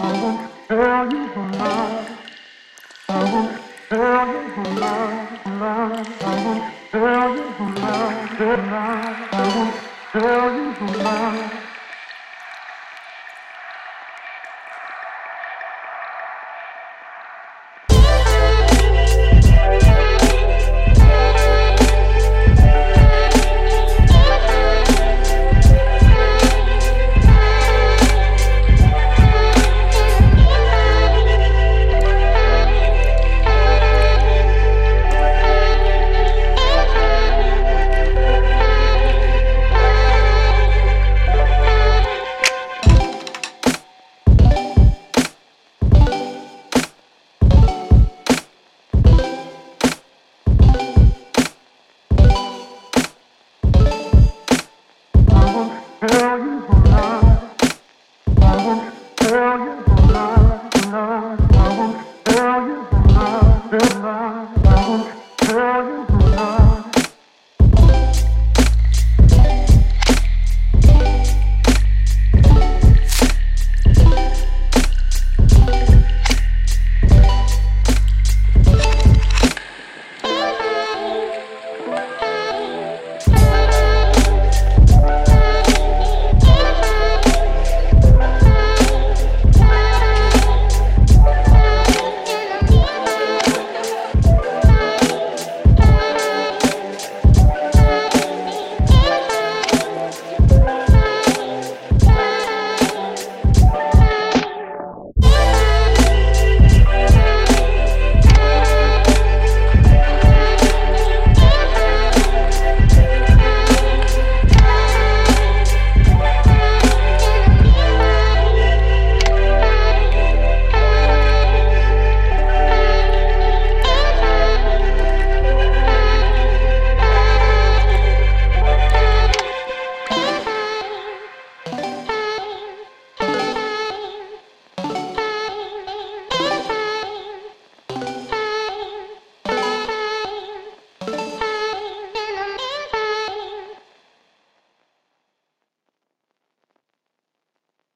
I won't tell you who lies. tell you why I want